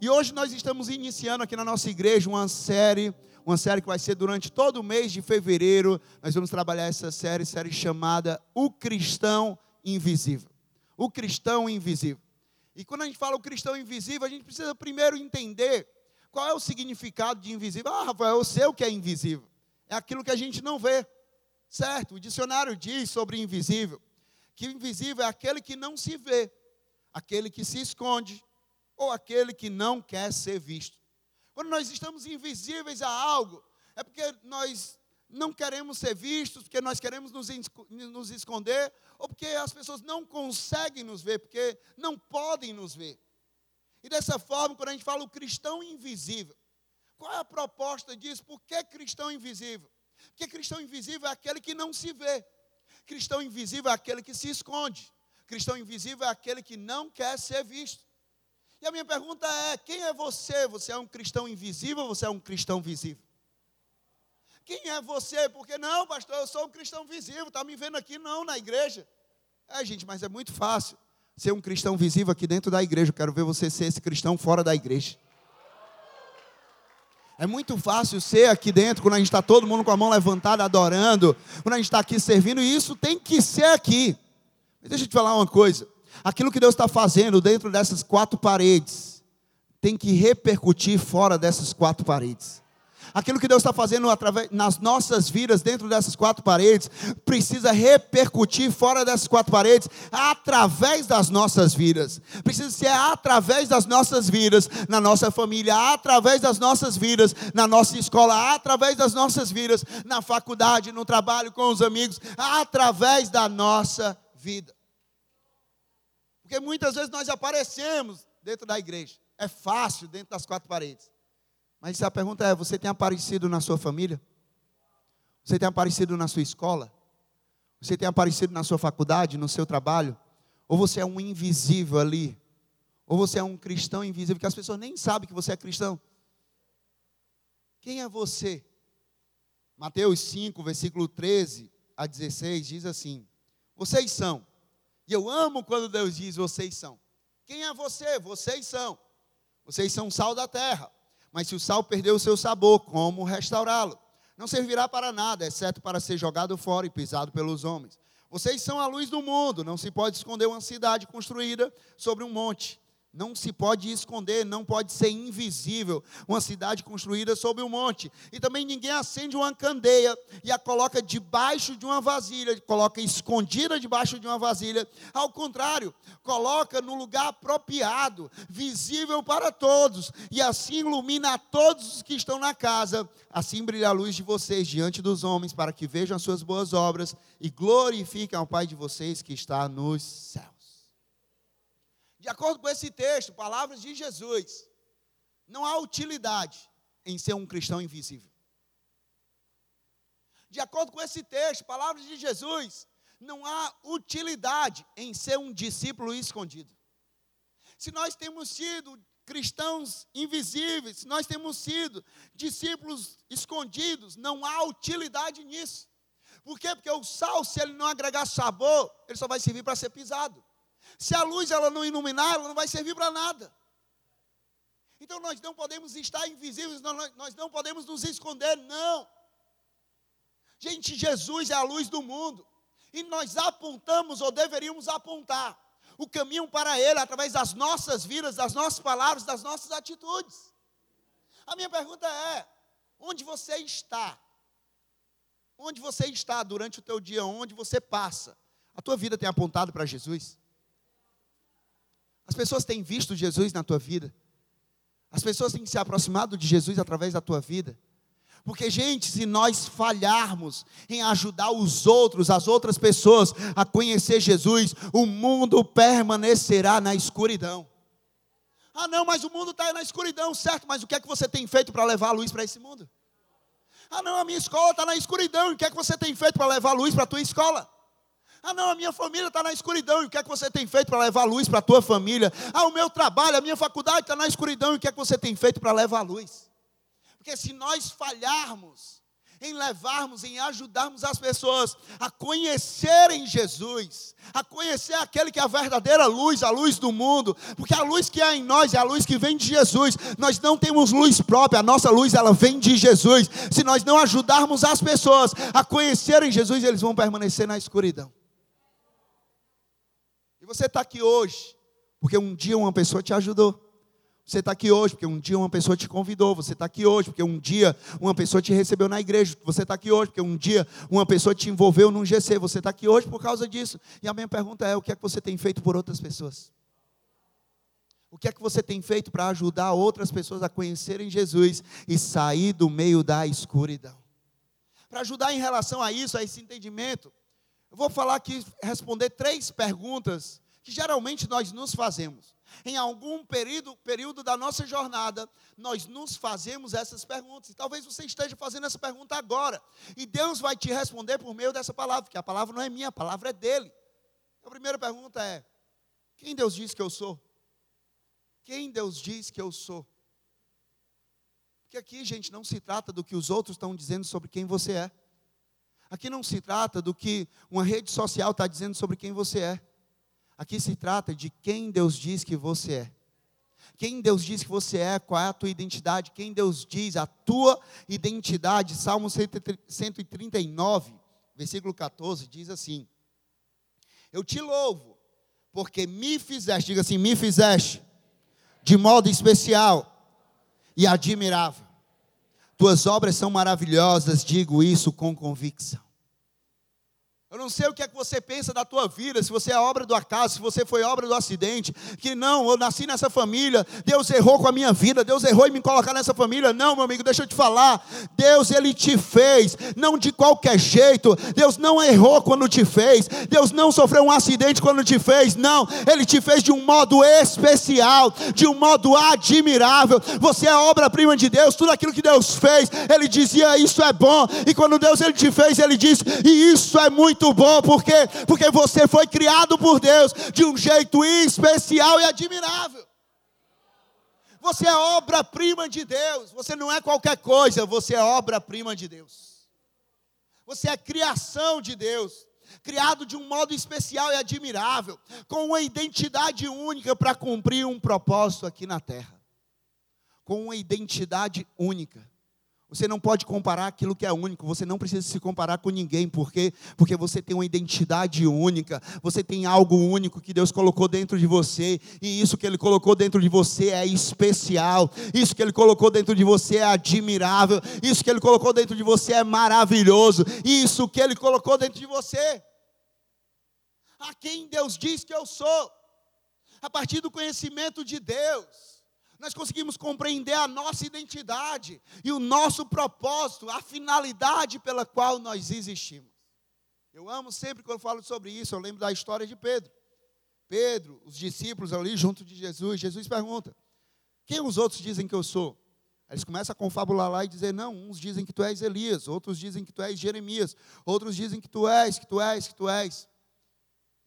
E hoje nós estamos iniciando aqui na nossa igreja uma série, uma série que vai ser durante todo o mês de fevereiro. Nós vamos trabalhar essa série, série chamada O Cristão Invisível. O Cristão Invisível. E quando a gente fala o cristão invisível, a gente precisa primeiro entender qual é o significado de invisível. Ah, Rafael, eu sei o que é invisível. É aquilo que a gente não vê. Certo? O dicionário diz sobre invisível que invisível é aquele que não se vê, aquele que se esconde ou aquele que não quer ser visto. Quando nós estamos invisíveis a algo, é porque nós não queremos ser vistos, porque nós queremos nos, nos esconder, ou porque as pessoas não conseguem nos ver, porque não podem nos ver. E dessa forma, quando a gente fala o cristão invisível, qual é a proposta disso? Por que cristão invisível? Porque cristão invisível é aquele que não se vê. Cristão invisível é aquele que se esconde. Cristão invisível é aquele que não quer ser visto. E a minha pergunta é: quem é você? Você é um cristão invisível ou você é um cristão visível? Quem é você? Porque não, pastor, eu sou um cristão visível, está me vendo aqui não na igreja. É, gente, mas é muito fácil ser um cristão visível aqui dentro da igreja. Eu quero ver você ser esse cristão fora da igreja. É muito fácil ser aqui dentro, quando a gente está todo mundo com a mão levantada, adorando, quando a gente está aqui servindo, e isso tem que ser aqui. Mas deixa eu te falar uma coisa: aquilo que Deus está fazendo dentro dessas quatro paredes, tem que repercutir fora dessas quatro paredes aquilo que Deus está fazendo através, nas nossas vidas, dentro dessas quatro paredes, precisa repercutir fora dessas quatro paredes, através das nossas vidas. Precisa ser através das nossas vidas, na nossa família, através das nossas vidas, na nossa escola, através das nossas vidas, na faculdade, no trabalho, com os amigos, através da nossa vida. Porque muitas vezes nós aparecemos dentro da igreja. É fácil dentro das quatro paredes. Mas a pergunta é: você tem aparecido na sua família? Você tem aparecido na sua escola? Você tem aparecido na sua faculdade, no seu trabalho? Ou você é um invisível ali? Ou você é um cristão invisível que as pessoas nem sabem que você é cristão? Quem é você? Mateus 5, versículo 13 a 16 diz assim: Vocês são. E eu amo quando Deus diz: Vocês são. Quem é você? Vocês são. Vocês são sal da terra. Mas se o sal perder o seu sabor, como restaurá-lo? Não servirá para nada, exceto para ser jogado fora e pisado pelos homens. Vocês são a luz do mundo, não se pode esconder uma cidade construída sobre um monte. Não se pode esconder, não pode ser invisível uma cidade construída sobre um monte. E também ninguém acende uma candeia e a coloca debaixo de uma vasilha, coloca escondida debaixo de uma vasilha. Ao contrário, coloca no lugar apropriado, visível para todos, e assim ilumina a todos os que estão na casa. Assim brilha a luz de vocês diante dos homens, para que vejam as suas boas obras e glorifiquem ao Pai de vocês que está nos céus. De acordo com esse texto, palavras de Jesus, não há utilidade em ser um cristão invisível. De acordo com esse texto, palavras de Jesus, não há utilidade em ser um discípulo escondido. Se nós temos sido cristãos invisíveis, se nós temos sido discípulos escondidos, não há utilidade nisso. Por quê? Porque o sal, se ele não agregar sabor, ele só vai servir para ser pisado. Se a luz ela não iluminar, ela não vai servir para nada. Então nós não podemos estar invisíveis, nós, não podemos nos esconder, não. Gente, Jesus é a luz do mundo. E nós apontamos, ou deveríamos apontar, o caminho para Ele através das nossas vidas, das nossas palavras, das nossas atitudes. A minha pergunta é: onde você está? Onde você está durante o teu dia? Onde você passa? A tua vida tem apontado para Jesus? As pessoas têm visto Jesus na tua vida. As pessoas têm se aproximado de Jesus através da tua vida. Porque, gente, se nós falharmos em ajudar os outros, as outras pessoas a conhecer Jesus, o mundo permanecerá na escuridão. Ah, não, mas o mundo está na escuridão, certo? Mas o que é que você tem feito para levar a luz para esse mundo? Ah, não, a minha escola está na escuridão. O que é que você tem feito para levar a luz para a tua escola? Ah, não, a minha família está na escuridão. E o que é que você tem feito para levar luz para a tua família? Ah, o meu trabalho, a minha faculdade está na escuridão. E o que é que você tem feito para levar luz? Porque se nós falharmos em levarmos, em ajudarmos as pessoas a conhecerem Jesus, a conhecer aquele que é a verdadeira luz, a luz do mundo, porque a luz que há em nós é a luz que vem de Jesus. Nós não temos luz própria, a nossa luz ela vem de Jesus. Se nós não ajudarmos as pessoas a conhecerem Jesus, eles vão permanecer na escuridão. Você está aqui hoje, porque um dia uma pessoa te ajudou. Você está aqui hoje porque um dia uma pessoa te convidou. Você está aqui hoje porque um dia uma pessoa te recebeu na igreja. Você está aqui hoje porque um dia uma pessoa te envolveu num GC. Você está aqui hoje por causa disso. E a minha pergunta é: o que é que você tem feito por outras pessoas? O que é que você tem feito para ajudar outras pessoas a conhecerem Jesus e sair do meio da escuridão? Para ajudar em relação a isso, a esse entendimento, eu vou falar aqui, responder três perguntas que geralmente nós nos fazemos. Em algum período, período da nossa jornada, nós nos fazemos essas perguntas. E talvez você esteja fazendo essa pergunta agora. E Deus vai te responder por meio dessa palavra, porque a palavra não é minha, a palavra é dele. A primeira pergunta é: quem Deus diz que eu sou? Quem Deus diz que eu sou? Porque aqui, gente, não se trata do que os outros estão dizendo sobre quem você é. Aqui não se trata do que uma rede social está dizendo sobre quem você é. Aqui se trata de quem Deus diz que você é. Quem Deus diz que você é, qual é a tua identidade, quem Deus diz a tua identidade. Salmo 139, versículo 14, diz assim: Eu te louvo, porque me fizeste, diga assim, me fizeste, de modo especial e admirável. Tuas obras são maravilhosas, digo isso com convicção. Eu não sei o que é que você pensa da tua vida, se você é obra do acaso, se você foi obra do acidente, que não, eu nasci nessa família, Deus errou com a minha vida, Deus errou em me colocar nessa família. Não, meu amigo, deixa eu te falar. Deus ele te fez, não de qualquer jeito. Deus não errou quando te fez. Deus não sofreu um acidente quando te fez. Não, ele te fez de um modo especial, de um modo admirável. Você é obra-prima de Deus, tudo aquilo que Deus fez, ele dizia isso é bom. E quando Deus ele te fez, ele disse: "E isso é muito muito bom, porque porque você foi criado por Deus de um jeito especial e admirável. Você é obra-prima de Deus. Você não é qualquer coisa, você é obra-prima de Deus. Você é criação de Deus, criado de um modo especial e admirável, com uma identidade única para cumprir um propósito aqui na terra. Com uma identidade única. Você não pode comparar aquilo que é único, você não precisa se comparar com ninguém, por quê? Porque você tem uma identidade única, você tem algo único que Deus colocou dentro de você, e isso que Ele colocou dentro de você é especial, isso que Ele colocou dentro de você é admirável, isso que Ele colocou dentro de você é maravilhoso, isso que Ele colocou dentro de você. A quem Deus diz que eu sou, a partir do conhecimento de Deus nós conseguimos compreender a nossa identidade e o nosso propósito, a finalidade pela qual nós existimos. Eu amo sempre quando falo sobre isso, eu lembro da história de Pedro. Pedro, os discípulos ali junto de Jesus, Jesus pergunta: Quem os outros dizem que eu sou? Eles começam a confabular lá e dizer: Não, uns dizem que tu és Elias, outros dizem que tu és Jeremias, outros dizem que tu és, que tu és, que tu és.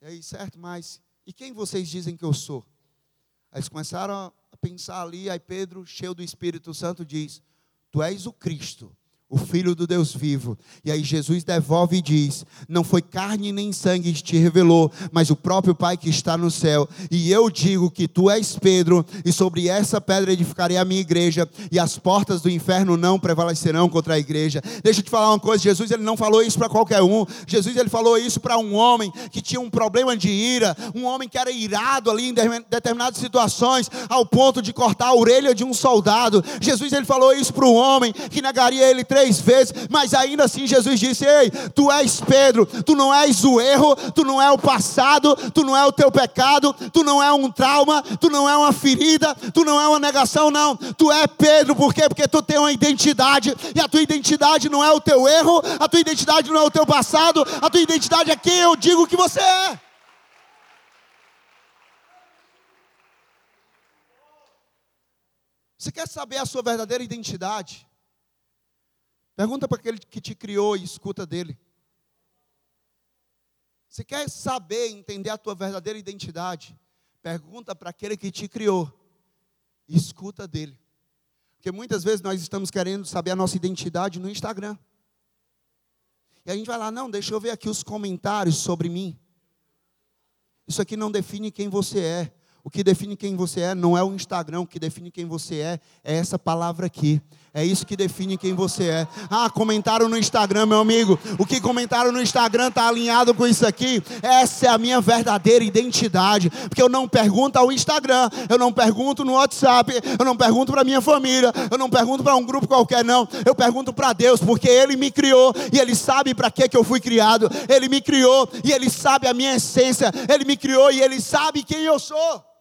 E aí, certo, mas e quem vocês dizem que eu sou? Eles começaram pensar ali, aí Pedro, cheio do Espírito Santo, diz: Tu és o Cristo, o Filho do Deus vivo. E aí Jesus devolve e diz: Não foi carne nem sangue que te revelou, mas o próprio Pai que está no céu. E eu digo que tu és Pedro, e sobre essa pedra edificarei a minha igreja, e as portas do inferno não prevalecerão contra a igreja. Deixa eu te falar uma coisa: Jesus ele não falou isso para qualquer um. Jesus ele falou isso para um homem que tinha um problema de ira, um homem que era irado ali em determinadas situações, ao ponto de cortar a orelha de um soldado. Jesus ele falou isso para um homem que negaria ele três três vezes, mas ainda assim Jesus disse: Ei, tu és Pedro, tu não és o erro, tu não é o passado, tu não é o teu pecado, tu não é um trauma, tu não é uma ferida, tu não é uma negação, não. Tu é Pedro, por quê? Porque tu tem uma identidade, e a tua identidade não é o teu erro, a tua identidade não é o teu passado, a tua identidade é quem eu digo que você é. Você quer saber a sua verdadeira identidade? Pergunta para aquele que te criou e escuta dele. Você quer saber, entender a tua verdadeira identidade? Pergunta para aquele que te criou e escuta dele. Porque muitas vezes nós estamos querendo saber a nossa identidade no Instagram. E a gente vai lá, não, deixa eu ver aqui os comentários sobre mim. Isso aqui não define quem você é. O que define quem você é não é o Instagram, o que define quem você é é essa palavra aqui. É isso que define quem você é. Ah, comentaram no Instagram, meu amigo. O que comentaram no Instagram está alinhado com isso aqui. Essa é a minha verdadeira identidade. Porque eu não pergunto ao Instagram, eu não pergunto no WhatsApp, eu não pergunto para minha família, eu não pergunto para um grupo qualquer, não. Eu pergunto para Deus, porque Ele me criou e Ele sabe para que, que eu fui criado. Ele me criou e Ele sabe a minha essência. Ele me criou e Ele sabe quem eu sou.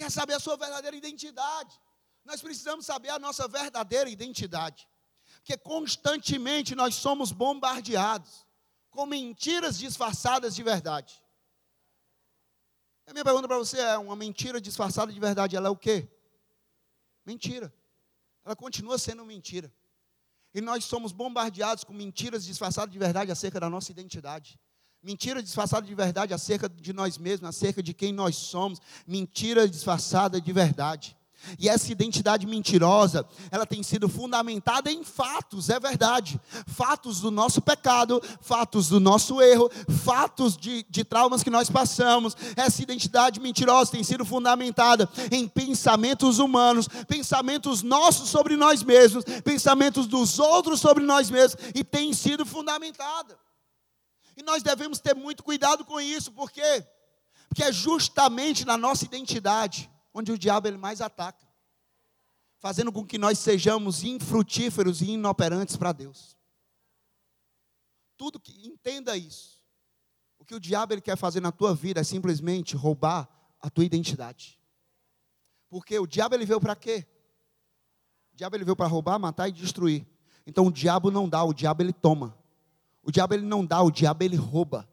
Quer saber a sua verdadeira identidade? Nós precisamos saber a nossa verdadeira identidade. Porque constantemente nós somos bombardeados com mentiras disfarçadas de verdade. A minha pergunta para você é: uma mentira disfarçada de verdade, ela é o quê? Mentira. Ela continua sendo mentira. E nós somos bombardeados com mentiras disfarçadas de verdade acerca da nossa identidade. Mentira disfarçada de verdade acerca de nós mesmos, acerca de quem nós somos. Mentira disfarçada de verdade. E essa identidade mentirosa, ela tem sido fundamentada em fatos, é verdade. Fatos do nosso pecado, fatos do nosso erro, fatos de, de traumas que nós passamos. Essa identidade mentirosa tem sido fundamentada em pensamentos humanos, pensamentos nossos sobre nós mesmos, pensamentos dos outros sobre nós mesmos, e tem sido fundamentada. E nós devemos ter muito cuidado com isso, por quê? Porque é justamente na nossa identidade onde o diabo ele mais ataca, fazendo com que nós sejamos infrutíferos e inoperantes para Deus. Tudo que entenda isso. O que o diabo ele quer fazer na tua vida é simplesmente roubar a tua identidade. Porque o diabo ele veio para quê? O diabo ele veio para roubar, matar e destruir. Então o diabo não dá, o diabo ele toma. O diabo ele não dá, o diabo ele rouba.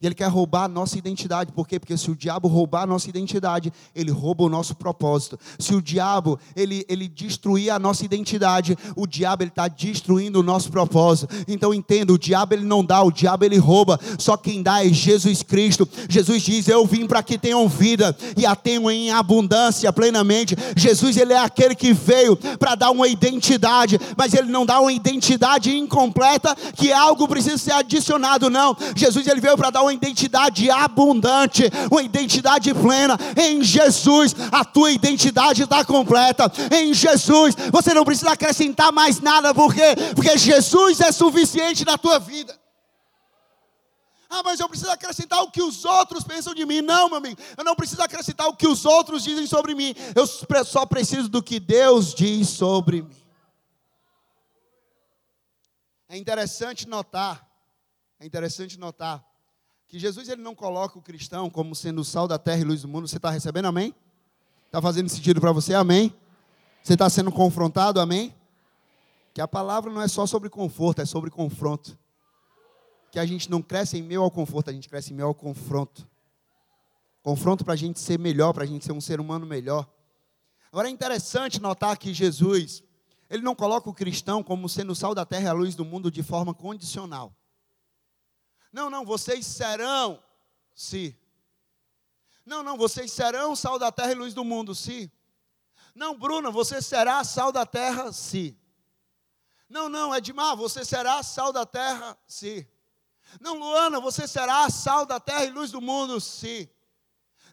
E ele quer roubar a nossa identidade. Por quê? Porque se o diabo roubar a nossa identidade, ele rouba o nosso propósito. Se o diabo ele, ele destruir a nossa identidade, o diabo ele está destruindo o nosso propósito. Então entenda, o diabo ele não dá, o diabo ele rouba. Só quem dá é Jesus Cristo. Jesus diz: Eu vim para que tenham vida e a tenham em abundância plenamente. Jesus ele é aquele que veio para dar uma identidade, mas ele não dá uma identidade incompleta que algo precisa ser adicionado. Não, Jesus ele veio para dar uma identidade abundante, uma identidade plena. Em Jesus, a tua identidade está completa. Em Jesus, você não precisa acrescentar mais nada, por quê? Porque Jesus é suficiente na tua vida. Ah, mas eu preciso acrescentar o que os outros pensam de mim. Não, meu amigo, eu não preciso acrescentar o que os outros dizem sobre mim. Eu só preciso do que Deus diz sobre mim. É interessante notar, é interessante notar que Jesus ele não coloca o cristão como sendo o sal da terra e luz do mundo. Você está recebendo, amém? Está fazendo sentido para você, amém? Você está sendo confrontado, amém? Que a palavra não é só sobre conforto, é sobre confronto. Que a gente não cresce em meio ao conforto, a gente cresce em meio ao confronto. Confronto para a gente ser melhor, para a gente ser um ser humano melhor. Agora é interessante notar que Jesus, ele não coloca o cristão como sendo o sal da terra e a luz do mundo de forma condicional. Não, não, vocês serão, se. Não, não, vocês serão sal da terra e luz do mundo, se. Não, Bruna, você será sal da terra, se. Não, não, Edmar, você será sal da terra, se. Não, Luana, você será sal da terra e luz do mundo, se.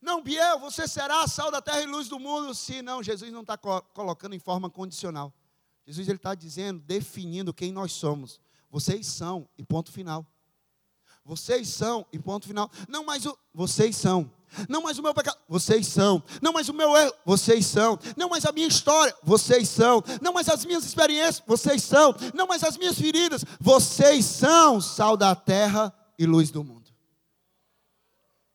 Não, Biel, você será sal da terra e luz do mundo, se. Não, Jesus não está colocando em forma condicional. Jesus ele está dizendo, definindo quem nós somos. Vocês são, e ponto final. Vocês são, e ponto final. Não, mas o, vocês são. Não, mas o meu pecado, vocês são. Não, mas o meu erro, vocês são. Não, mas a minha história, vocês são. Não, mas as minhas experiências, vocês são. Não, mas as minhas feridas, vocês são sal da terra e luz do mundo.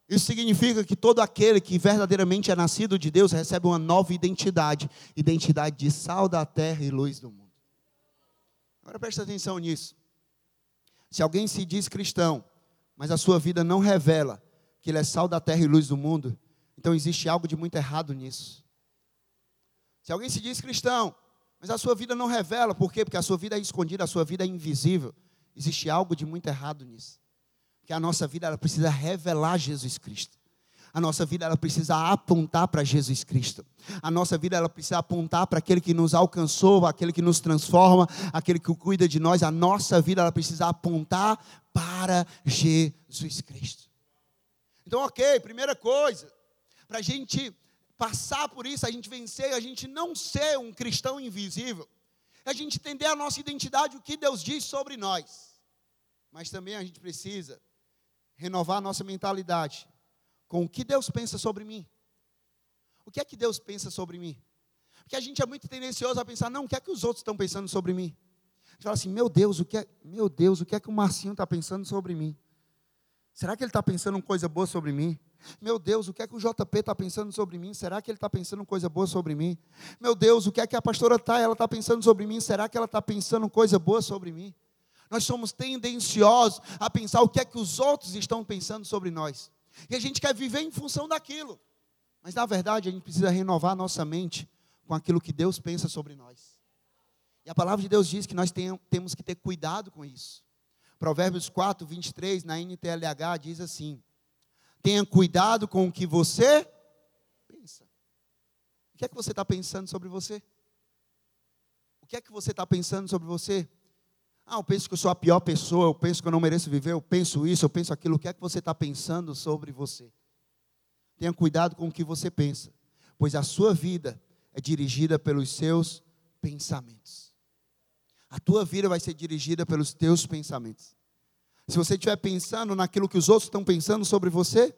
Isso significa que todo aquele que verdadeiramente é nascido de Deus recebe uma nova identidade identidade de sal da terra e luz do mundo. Agora preste atenção nisso. Se alguém se diz cristão, mas a sua vida não revela que ele é sal da terra e luz do mundo, então existe algo de muito errado nisso. Se alguém se diz cristão, mas a sua vida não revela, por quê? Porque a sua vida é escondida, a sua vida é invisível. Existe algo de muito errado nisso. Porque a nossa vida ela precisa revelar Jesus Cristo. A nossa vida ela precisa apontar para Jesus Cristo. A nossa vida ela precisa apontar para aquele que nos alcançou, aquele que nos transforma, aquele que cuida de nós. A nossa vida ela precisa apontar para Jesus Cristo. Então, ok, primeira coisa, para a gente passar por isso, a gente vencer, a gente não ser um cristão invisível, é a gente entender a nossa identidade, o que Deus diz sobre nós. Mas também a gente precisa renovar a nossa mentalidade com o que Deus pensa sobre mim. O que é que Deus pensa sobre mim? Porque a gente é muito tendencioso a pensar, não, o que é que os outros estão pensando sobre mim? A gente fala assim, meu Deus, o que é, meu Deus, o que é que o Marcinho está pensando sobre mim? Será que ele está pensando coisa boa sobre mim? Meu Deus, o que é que o JP está pensando sobre mim? Será que ele está pensando coisa boa sobre mim? Meu Deus, o que é que a pastora tá? Ela está pensando sobre mim? Será que ela está pensando coisa boa sobre mim? Nós somos tendenciosos a pensar o que é que os outros estão pensando sobre nós. E a gente quer viver em função daquilo. Mas na verdade a gente precisa renovar nossa mente com aquilo que Deus pensa sobre nós. E a palavra de Deus diz que nós temos que ter cuidado com isso. Provérbios 4, 23, na NTLH, diz assim: Tenha cuidado com o que você pensa. O que é que você está pensando sobre você? O que é que você está pensando sobre você? Ah, eu penso que eu sou a pior pessoa, eu penso que eu não mereço viver, eu penso isso, eu penso aquilo. O que é que você está pensando sobre você? Tenha cuidado com o que você pensa, pois a sua vida é dirigida pelos seus pensamentos. A tua vida vai ser dirigida pelos teus pensamentos. Se você estiver pensando naquilo que os outros estão pensando sobre você,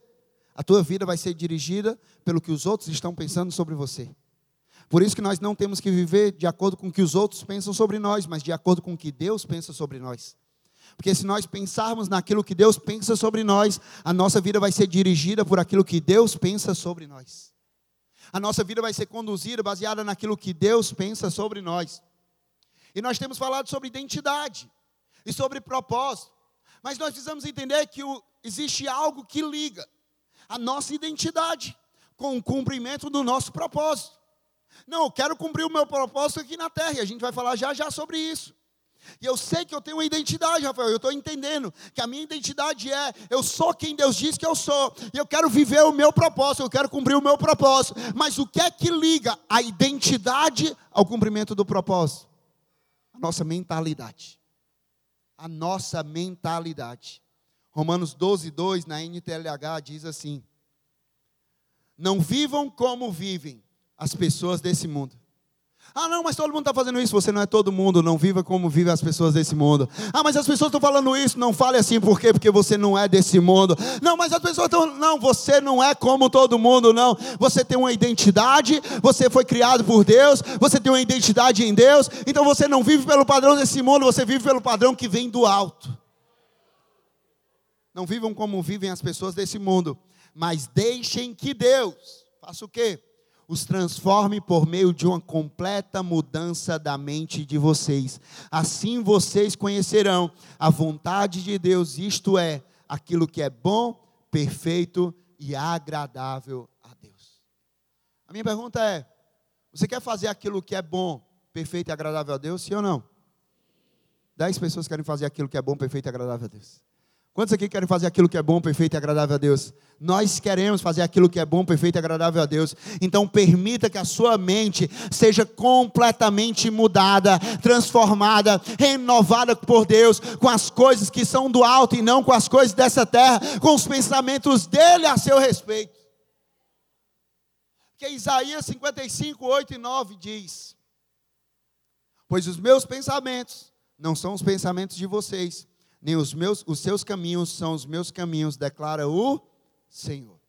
a tua vida vai ser dirigida pelo que os outros estão pensando sobre você. Por isso que nós não temos que viver de acordo com o que os outros pensam sobre nós, mas de acordo com o que Deus pensa sobre nós. Porque se nós pensarmos naquilo que Deus pensa sobre nós, a nossa vida vai ser dirigida por aquilo que Deus pensa sobre nós. A nossa vida vai ser conduzida baseada naquilo que Deus pensa sobre nós. E nós temos falado sobre identidade e sobre propósito. Mas nós precisamos entender que o, existe algo que liga a nossa identidade com o cumprimento do nosso propósito. Não, eu quero cumprir o meu propósito aqui na terra, e a gente vai falar já já sobre isso. E eu sei que eu tenho uma identidade, Rafael. Eu estou entendendo que a minha identidade é: eu sou quem Deus diz que eu sou. E eu quero viver o meu propósito, eu quero cumprir o meu propósito. Mas o que é que liga a identidade ao cumprimento do propósito? A nossa mentalidade. A nossa mentalidade. Romanos 12, 2, na NTLH, diz assim: Não vivam como vivem as pessoas desse mundo. Ah, não, mas todo mundo está fazendo isso. Você não é todo mundo, não viva como vivem as pessoas desse mundo. Ah, mas as pessoas estão falando isso. Não fale assim, por quê? Porque você não é desse mundo. Não, mas as pessoas estão. Não, você não é como todo mundo, não. Você tem uma identidade, você foi criado por Deus, você tem uma identidade em Deus. Então você não vive pelo padrão desse mundo, você vive pelo padrão que vem do alto. Não vivam como vivem as pessoas desse mundo, mas deixem que Deus faça o quê? Os transforme por meio de uma completa mudança da mente de vocês. Assim vocês conhecerão a vontade de Deus, isto é, aquilo que é bom, perfeito e agradável a Deus. A minha pergunta é: você quer fazer aquilo que é bom, perfeito e agradável a Deus, sim ou não? Dez pessoas querem fazer aquilo que é bom, perfeito e agradável a Deus. Quantos aqui querem fazer aquilo que é bom, perfeito e agradável a Deus? Nós queremos fazer aquilo que é bom, perfeito e agradável a Deus. Então, permita que a sua mente seja completamente mudada, transformada, renovada por Deus, com as coisas que são do alto e não com as coisas dessa terra, com os pensamentos dele a seu respeito. Que Isaías 55, 8 e 9 diz: Pois os meus pensamentos não são os pensamentos de vocês nem os meus, os seus caminhos são os meus caminhos, declara o Senhor.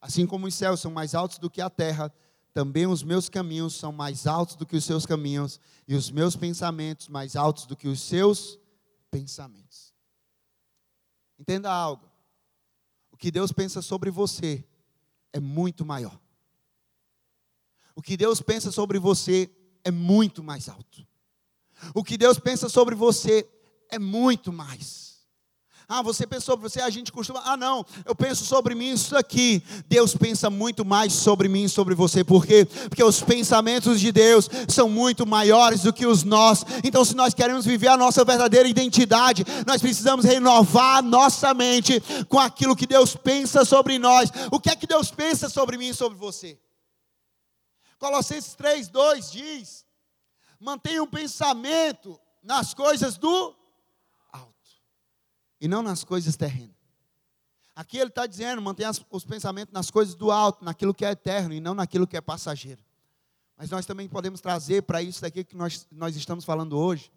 Assim como os céus são mais altos do que a terra, também os meus caminhos são mais altos do que os seus caminhos, e os meus pensamentos mais altos do que os seus pensamentos. Entenda algo. O que Deus pensa sobre você é muito maior. O que Deus pensa sobre você é muito mais alto. O que Deus pensa sobre você é muito mais. Ah, você pensou sobre você, a gente costuma. Ah, não, eu penso sobre mim isso aqui. Deus pensa muito mais sobre mim e sobre você. Por quê? Porque os pensamentos de Deus são muito maiores do que os nossos. Então, se nós queremos viver a nossa verdadeira identidade, nós precisamos renovar nossa mente com aquilo que Deus pensa sobre nós. O que é que Deus pensa sobre mim e sobre você? Colossenses 3, 2 diz: mantenha um pensamento nas coisas do e não nas coisas terrenas. Aqui ele está dizendo: mantenha os pensamentos nas coisas do alto, naquilo que é eterno e não naquilo que é passageiro. Mas nós também podemos trazer para isso daqui que nós, nós estamos falando hoje.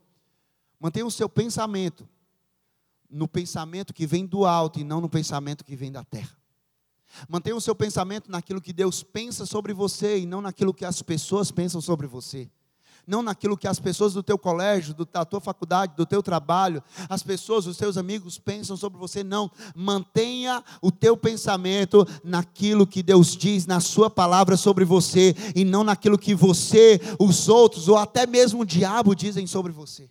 Mantenha o seu pensamento no pensamento que vem do alto e não no pensamento que vem da terra. Mantenha o seu pensamento naquilo que Deus pensa sobre você e não naquilo que as pessoas pensam sobre você não naquilo que as pessoas do teu colégio, da tua faculdade, do teu trabalho, as pessoas, os teus amigos pensam sobre você, não. Mantenha o teu pensamento naquilo que Deus diz na sua palavra sobre você e não naquilo que você, os outros ou até mesmo o diabo dizem sobre você.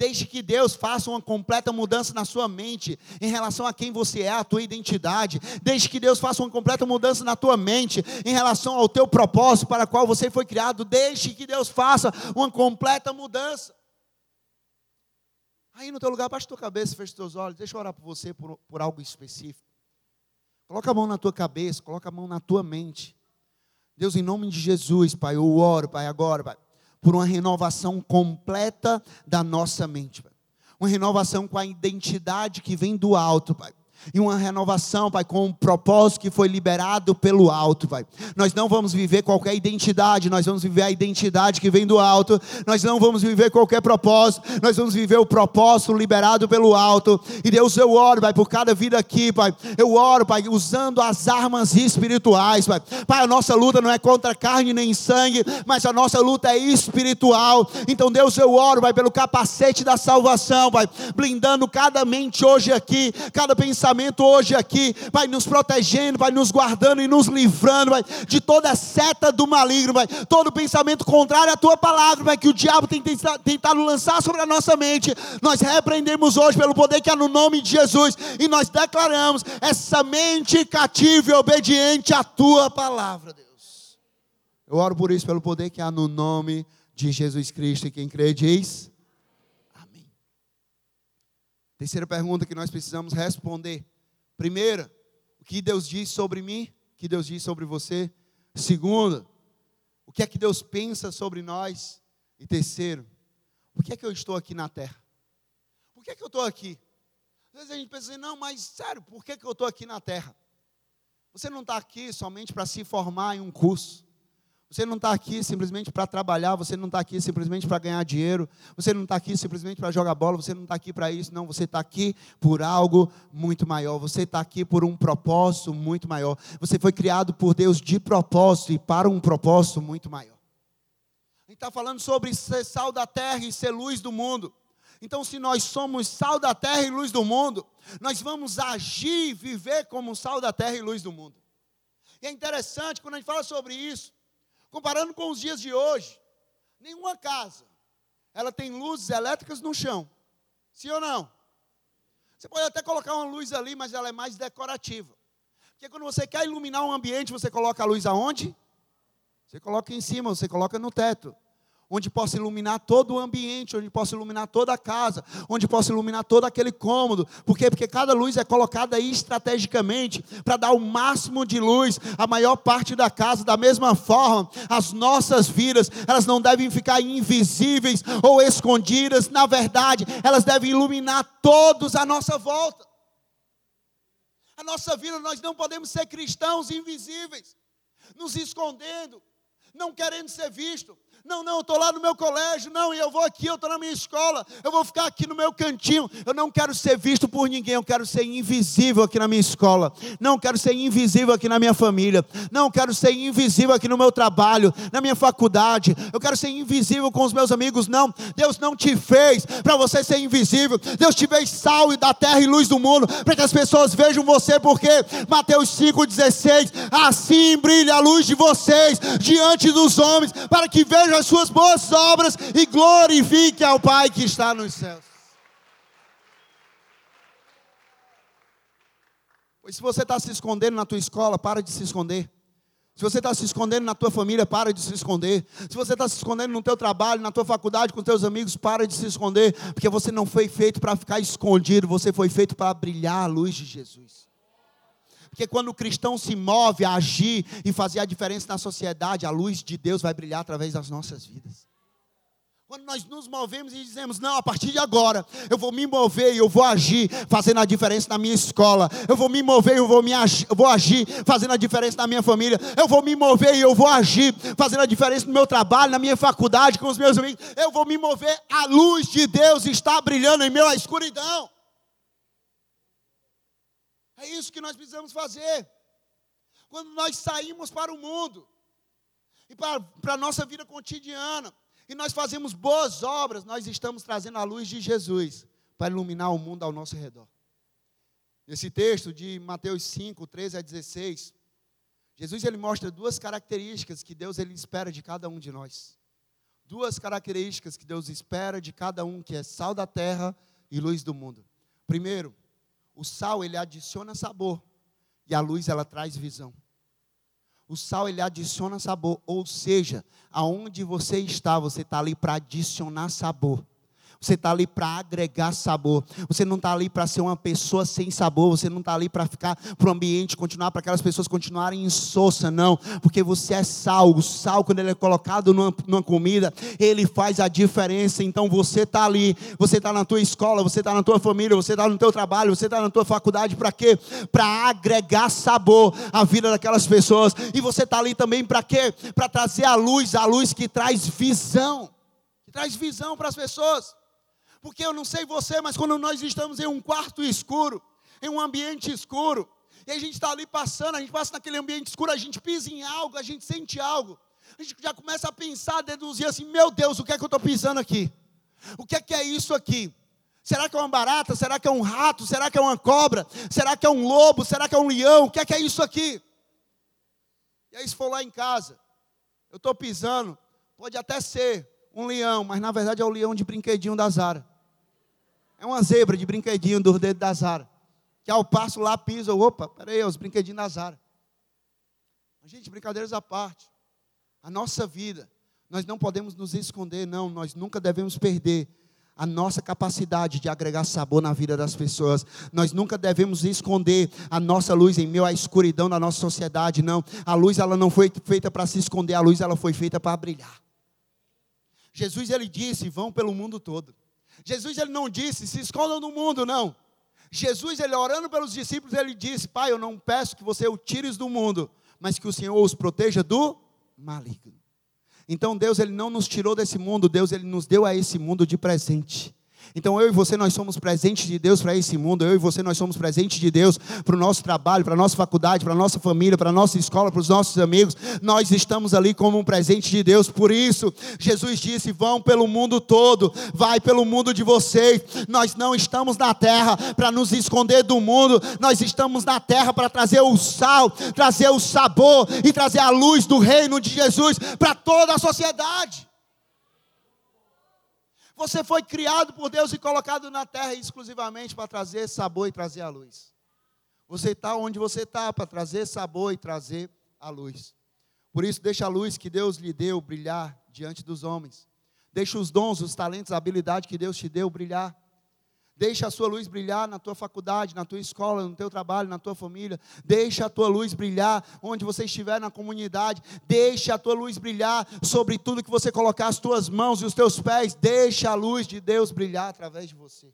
Deixe que Deus faça uma completa mudança na sua mente em relação a quem você é, a tua identidade. Deixe que Deus faça uma completa mudança na tua mente em relação ao teu propósito para o qual você foi criado. Deixe que Deus faça uma completa mudança. Aí no teu lugar, baixa tua cabeça, fecha os teus olhos. Deixa eu orar por você por, por algo específico. Coloca a mão na tua cabeça, coloca a mão na tua mente. Deus, em nome de Jesus, Pai, eu oro, Pai, agora, Pai por uma renovação completa da nossa mente, Pai. Uma renovação com a identidade que vem do alto, Pai e uma renovação, Pai, com um propósito que foi liberado pelo alto, Pai. Nós não vamos viver qualquer identidade, nós vamos viver a identidade que vem do alto, nós não vamos viver qualquer propósito, nós vamos viver o propósito liberado pelo alto. E Deus, eu oro, Pai, por cada vida aqui, Pai. Eu oro, Pai, usando as armas espirituais, Pai. Pai, a nossa luta não é contra carne nem sangue, mas a nossa luta é espiritual. Então, Deus, eu oro, Pai, pelo capacete da salvação, Pai, blindando cada mente hoje aqui, cada pensamento hoje aqui, vai nos protegendo, vai nos guardando e nos livrando, vai, de toda seta do maligno, vai, todo pensamento contrário à tua palavra, vai, que o diabo tem tentado lançar sobre a nossa mente, nós repreendemos hoje pelo poder que há no nome de Jesus e nós declaramos essa mente cativa e obediente à tua palavra, Deus. Eu oro por isso, pelo poder que há no nome de Jesus Cristo e quem crê diz. Terceira pergunta que nós precisamos responder. Primeira, o que Deus diz sobre mim? O que Deus diz sobre você? Segunda, o que é que Deus pensa sobre nós? E terceiro, por que é que eu estou aqui na terra? Por que é que eu estou aqui? Às vezes a gente pensa assim, não, mas sério, por que, é que eu estou aqui na terra? Você não está aqui somente para se formar em um curso. Você não está aqui simplesmente para trabalhar, você não está aqui simplesmente para ganhar dinheiro, você não está aqui simplesmente para jogar bola, você não está aqui para isso, não, você está aqui por algo muito maior, você está aqui por um propósito muito maior. Você foi criado por Deus de propósito e para um propósito muito maior. A gente está falando sobre ser sal da terra e ser luz do mundo. Então, se nós somos sal da terra e luz do mundo, nós vamos agir e viver como sal da terra e luz do mundo. E é interessante quando a gente fala sobre isso, Comparando com os dias de hoje, nenhuma casa ela tem luzes elétricas no chão. Sim ou não? Você pode até colocar uma luz ali, mas ela é mais decorativa. Porque quando você quer iluminar um ambiente, você coloca a luz aonde? Você coloca em cima, você coloca no teto onde possa iluminar todo o ambiente, onde possa iluminar toda a casa, onde possa iluminar todo aquele cômodo. Por quê? Porque cada luz é colocada aí estrategicamente para dar o máximo de luz à maior parte da casa. Da mesma forma, as nossas vidas, elas não devem ficar invisíveis ou escondidas. Na verdade, elas devem iluminar todos à nossa volta. A nossa vida, nós não podemos ser cristãos invisíveis, nos escondendo, não querendo ser visto. Não, não, eu estou lá no meu colégio, não, e eu vou aqui, eu estou na minha escola, eu vou ficar aqui no meu cantinho. Eu não quero ser visto por ninguém, eu quero ser invisível aqui na minha escola. Não quero ser invisível aqui na minha família. Não quero ser invisível aqui no meu trabalho, na minha faculdade. Eu quero ser invisível com os meus amigos. Não, Deus não te fez para você ser invisível. Deus te fez sal e da terra e luz do mundo, para que as pessoas vejam você, porque Mateus 5,16, assim brilha a luz de vocês diante dos homens, para que vejam veja as suas boas obras e glorifique ao Pai que está nos céus. Pois se você está se escondendo na tua escola, para de se esconder. Se você está se escondendo na tua família, para de se esconder. Se você está se escondendo no teu trabalho, na tua faculdade, com teus amigos, para de se esconder, porque você não foi feito para ficar escondido, você foi feito para brilhar a luz de Jesus. Porque quando o cristão se move a agir e fazer a diferença na sociedade, a luz de Deus vai brilhar através das nossas vidas. Quando nós nos movemos e dizemos, não, a partir de agora, eu vou me mover e eu vou agir, fazendo a diferença na minha escola. Eu vou me mover e eu vou, me agir, eu vou agir, fazendo a diferença na minha família. Eu vou me mover e eu vou agir, fazendo a diferença no meu trabalho, na minha faculdade, com os meus amigos. Eu vou me mover, a luz de Deus está brilhando em meio escuridão. É isso que nós precisamos fazer. Quando nós saímos para o mundo e para, para a nossa vida cotidiana, e nós fazemos boas obras, nós estamos trazendo a luz de Jesus para iluminar o mundo ao nosso redor. Nesse texto de Mateus 5, 13 a 16, Jesus ele mostra duas características que Deus ele espera de cada um de nós. Duas características que Deus espera de cada um, que é sal da terra e luz do mundo. Primeiro, o sal ele adiciona sabor e a luz ela traz visão. O sal ele adiciona sabor, ou seja, aonde você está, você está ali para adicionar sabor. Você está ali para agregar sabor. Você não está ali para ser uma pessoa sem sabor. Você não está ali para ficar para o ambiente, continuar para aquelas pessoas continuarem insossa, não. Porque você é sal. O sal, quando ele é colocado numa, numa comida, ele faz a diferença. Então você está ali, você está na tua escola, você está na tua família, você está no teu trabalho, você está na tua faculdade. Para quê? Para agregar sabor à vida daquelas pessoas. E você está ali também para quê? Para trazer a luz, a luz que traz visão. Que traz visão para as pessoas. Porque eu não sei você, mas quando nós estamos em um quarto escuro, em um ambiente escuro, e a gente está ali passando, a gente passa naquele ambiente escuro, a gente pisa em algo, a gente sente algo, a gente já começa a pensar, a deduzir assim: meu Deus, o que é que eu estou pisando aqui? O que é que é isso aqui? Será que é uma barata? Será que é um rato? Será que é uma cobra? Será que é um lobo? Será que é um leão? O que é que é isso aqui? E aí, se for lá em casa, eu estou pisando, pode até ser um leão, mas na verdade é o leão de brinquedinho da Zara. É uma zebra de brinquedinho dos dedos da Zara. Que ao passo lá pisa, opa, peraí, é os brinquedinhos da Zara. Gente, brincadeiras à parte. A nossa vida, nós não podemos nos esconder, não. Nós nunca devemos perder a nossa capacidade de agregar sabor na vida das pessoas. Nós nunca devemos esconder a nossa luz em meio à escuridão da nossa sociedade, não. A luz ela não foi feita para se esconder, a luz ela foi feita para brilhar. Jesus ele disse: "Vão pelo mundo todo". Jesus ele não disse, se escondam no mundo, não. Jesus, ele orando pelos discípulos, ele disse: Pai, eu não peço que você o tires do mundo, mas que o Senhor os proteja do maligno. Então Deus ele não nos tirou desse mundo, Deus ele nos deu a esse mundo de presente. Então eu e você nós somos presentes de Deus para esse mundo. Eu e você nós somos presentes de Deus para o nosso trabalho, para a nossa faculdade, para a nossa família, para a nossa escola, para os nossos amigos. Nós estamos ali como um presente de Deus. Por isso, Jesus disse: "Vão pelo mundo todo, vai pelo mundo de vocês". Nós não estamos na terra para nos esconder do mundo. Nós estamos na terra para trazer o sal, trazer o sabor e trazer a luz do reino de Jesus para toda a sociedade. Você foi criado por Deus e colocado na terra exclusivamente para trazer sabor e trazer a luz. Você está onde você está para trazer sabor e trazer a luz. Por isso, deixa a luz que Deus lhe deu brilhar diante dos homens. Deixa os dons, os talentos, a habilidade que Deus te deu brilhar. Deixa a sua luz brilhar na tua faculdade, na tua escola, no teu trabalho, na tua família. Deixa a tua luz brilhar onde você estiver na comunidade. Deixa a tua luz brilhar sobre tudo que você colocar as tuas mãos e os teus pés. Deixa a luz de Deus brilhar através de você.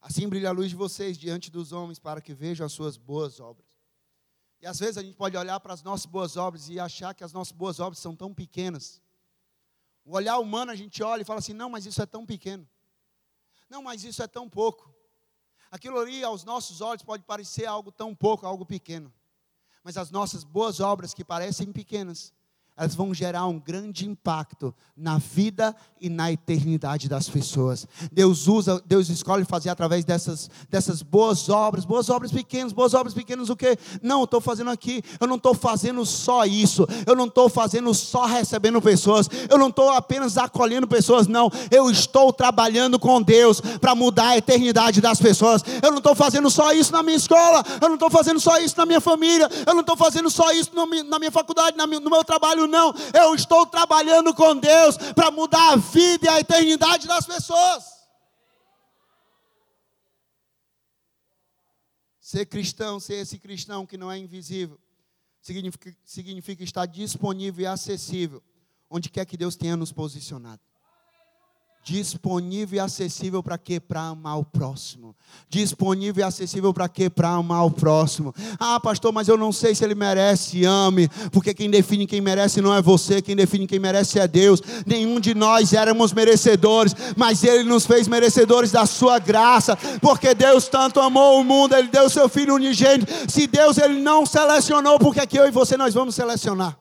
Assim brilha a luz de vocês diante dos homens para que vejam as suas boas obras. E às vezes a gente pode olhar para as nossas boas obras e achar que as nossas boas obras são tão pequenas. O olhar humano a gente olha e fala assim: não, mas isso é tão pequeno. Não, mas isso é tão pouco. Aquilo ali aos nossos olhos pode parecer algo tão pouco, algo pequeno. Mas as nossas boas obras que parecem pequenas, elas vão gerar um grande impacto na vida e na eternidade das pessoas. Deus usa, Deus escolhe fazer através dessas, dessas boas obras, boas obras pequenas, boas obras pequenas, o que? Não, estou fazendo aqui, eu não estou fazendo só isso, eu não estou fazendo só recebendo pessoas, eu não estou apenas acolhendo pessoas, não, eu estou trabalhando com Deus para mudar a eternidade das pessoas. Eu não estou fazendo só isso na minha escola, eu não estou fazendo só isso na minha família, eu não estou fazendo só isso na minha faculdade, no meu trabalho, não. Eu estou trabalhando com Deus para mudar a vida e a eternidade das pessoas. Ser cristão, ser esse cristão que não é invisível, significa, significa estar disponível e acessível onde quer que Deus tenha nos posicionado disponível e acessível para quê? Para amar o próximo. Disponível e acessível para quê? Para amar o próximo. Ah, pastor, mas eu não sei se ele merece, ame, porque quem define quem merece não é você, quem define quem merece é Deus. Nenhum de nós éramos merecedores, mas ele nos fez merecedores da sua graça, porque Deus tanto amou o mundo, ele deu seu filho unigênito. Se Deus ele não selecionou, porque que eu e você nós vamos selecionar?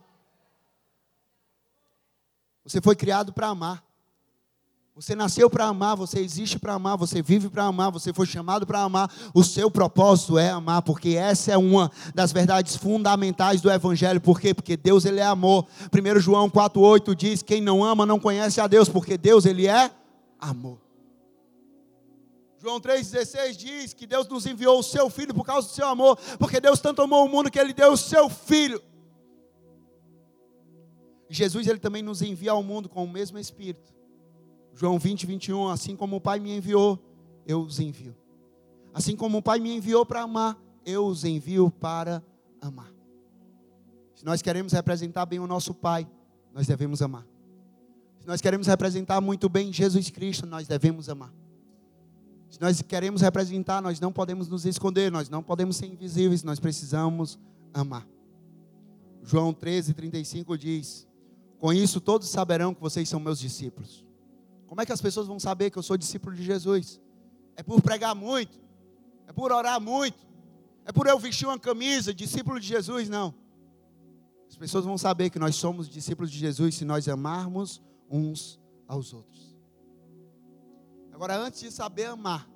Você foi criado para amar. Você nasceu para amar, você existe para amar, você vive para amar, você foi chamado para amar. O seu propósito é amar, porque essa é uma das verdades fundamentais do evangelho. Por quê? Porque Deus ele é amor. 1 João 4:8 diz: "Quem não ama não conhece a Deus, porque Deus ele é amor". João 3,16 diz que Deus nos enviou o seu filho por causa do seu amor, porque Deus tanto amou o mundo que ele deu o seu filho. Jesus ele também nos envia ao mundo com o mesmo espírito João 20, 21, assim como o Pai me enviou, eu os envio. Assim como o Pai me enviou para amar, eu os envio para amar. Se nós queremos representar bem o nosso Pai, nós devemos amar. Se nós queremos representar muito bem Jesus Cristo, nós devemos amar. Se nós queremos representar, nós não podemos nos esconder, nós não podemos ser invisíveis, nós precisamos amar. João 13, 35 diz: Com isso todos saberão que vocês são meus discípulos como é que as pessoas vão saber que eu sou discípulo de Jesus? É por pregar muito, é por orar muito, é por eu vestir uma camisa, discípulo de Jesus? Não. As pessoas vão saber que nós somos discípulos de Jesus se nós amarmos uns aos outros. Agora, antes de saber amar,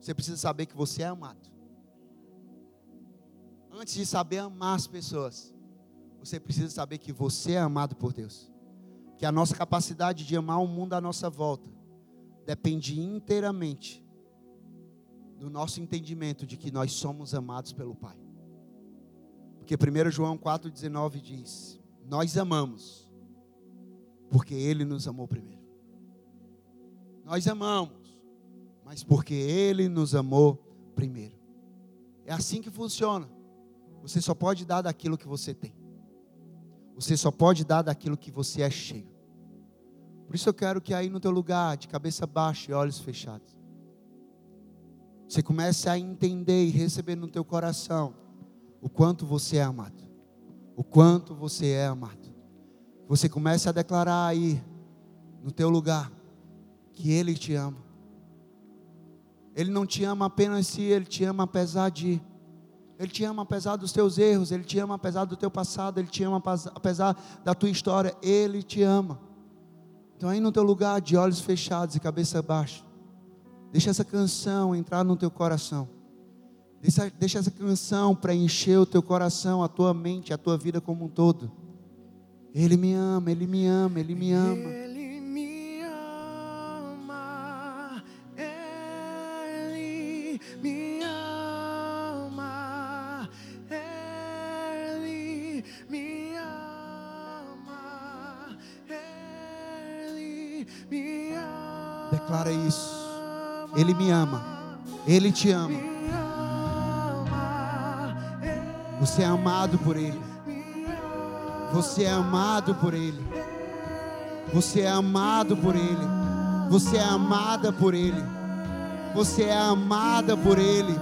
você precisa saber que você é amado. Antes de saber amar as pessoas, você precisa saber que você é amado por Deus que a nossa capacidade de amar o mundo à nossa volta depende inteiramente do nosso entendimento de que nós somos amados pelo Pai. Porque 1 João 4,19 diz: Nós amamos, porque Ele nos amou primeiro. Nós amamos, mas porque Ele nos amou primeiro. É assim que funciona. Você só pode dar daquilo que você tem. Você só pode dar daquilo que você é cheio. Por isso eu quero que aí no teu lugar, de cabeça baixa e olhos fechados, você comece a entender e receber no teu coração o quanto você é amado. O quanto você é amado. Você comece a declarar aí no teu lugar que ele te ama. Ele não te ama apenas se ele te ama apesar de ele te ama apesar dos teus erros, Ele te ama apesar do teu passado, Ele te ama apesar da tua história, Ele te ama. Então aí no teu lugar de olhos fechados e cabeça baixa, deixa essa canção entrar no teu coração. Deixa, deixa essa canção preencher o teu coração, a tua mente, a tua vida como um todo. Ele me ama, Ele me ama, Ele me ama. Ele me ama. Ele te ama. Você é amado por Ele. Você é amado por Ele. Você é amado por Ele. Você é amada por Ele. Você é amada por Ele.